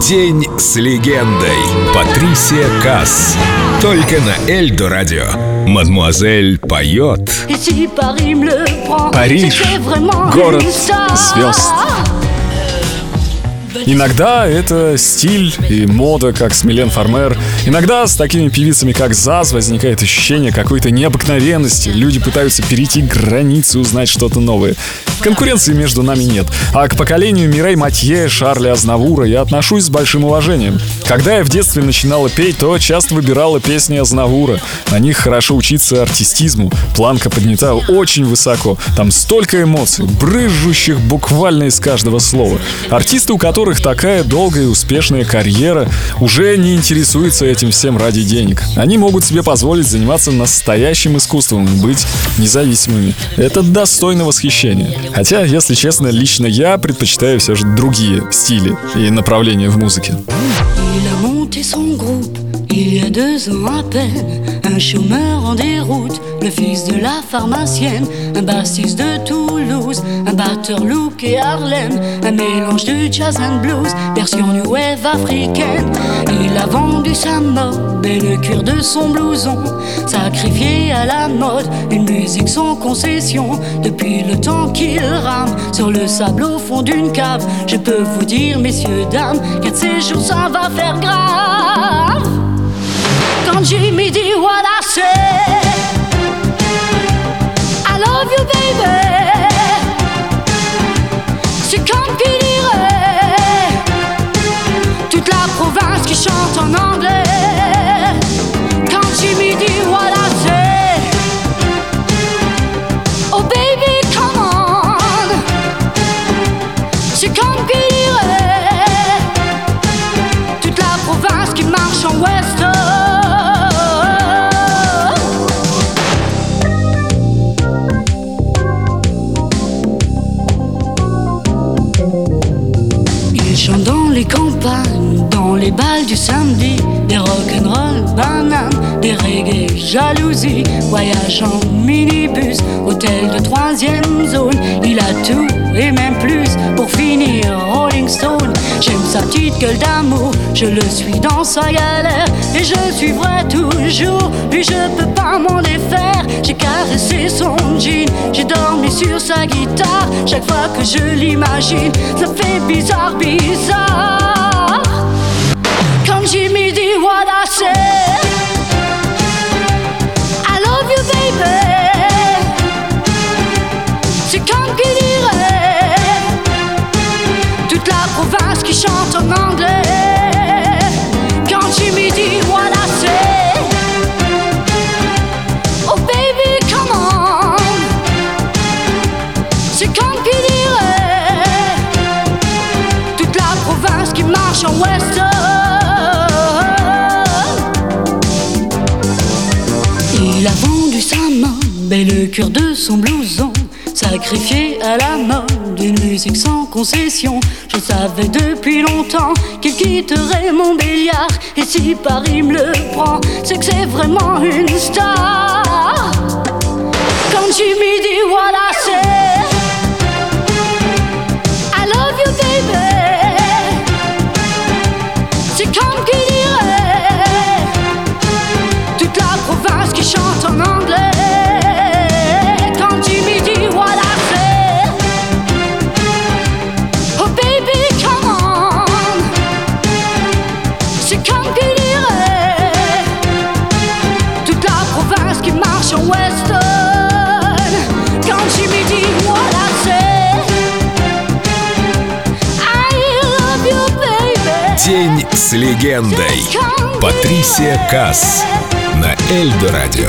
День с легендой. Патрисия Касс. Только на Эльдо радио. Мадмуазель поет. Париж. Город звезд. Иногда это стиль и мода, как с Милен Фармер. Иногда с такими певицами, как Заз, возникает ощущение какой-то необыкновенности. Люди пытаются перейти границы, узнать что-то новое. Конкуренции между нами нет. А к поколению Мирей Матье, Шарля Азнавура я отношусь с большим уважением. Когда я в детстве начинала петь, то часто выбирала песни Азнавура. На них хорошо учиться артистизму. Планка поднята очень высоко. Там столько эмоций, брызжущих буквально из каждого слова. Артисты, у которых которых такая долгая и успешная карьера, уже не интересуются этим всем ради денег. Они могут себе позволить заниматься настоящим искусством и быть независимыми. Это достойно восхищения. Хотя, если честно, лично я предпочитаю все же другие стили и направления в музыке. Il y a deux ans à peine, un chômeur en déroute, le fils de la pharmacienne, un bassiste de Toulouse, un batteur look et Harlem, un mélange de jazz and blues, version new wave africaine. Il a vendu sa mode et le cuir de son blouson, sacrifié à la mode, une musique sans concession, depuis le temps qu'il rame sur le sable au fond d'une cave. Je peux vous dire, messieurs, dames, qu'un de ces jours ça va faire grave. Quand Jimmy dit what I say, I love you, baby. C'est qui dirait toute la province qui chante en anglais. Les balles du samedi, des rock'n'roll bananes, des reggae jalousie, voyage en minibus, hôtel de troisième zone, il a tout et même plus pour finir Rolling Stone. J'aime sa petite gueule d'amour, je le suis dans sa galère et je suivrai toujours. Lui, je peux pas m'en défaire. J'ai caressé son jean, j'ai dormi sur sa guitare. Chaque fois que je l'imagine, ça fait bizarre, bizarre. Sa et le cœur de son blouson, sacrifié à la mode d'une musique sans concession. Je savais depuis longtemps qu'il quitterait mon béliard. Et si Paris me le prend, c'est que c'est vraiment une star. С легендой. Патрисия Касс на Эльдо радио.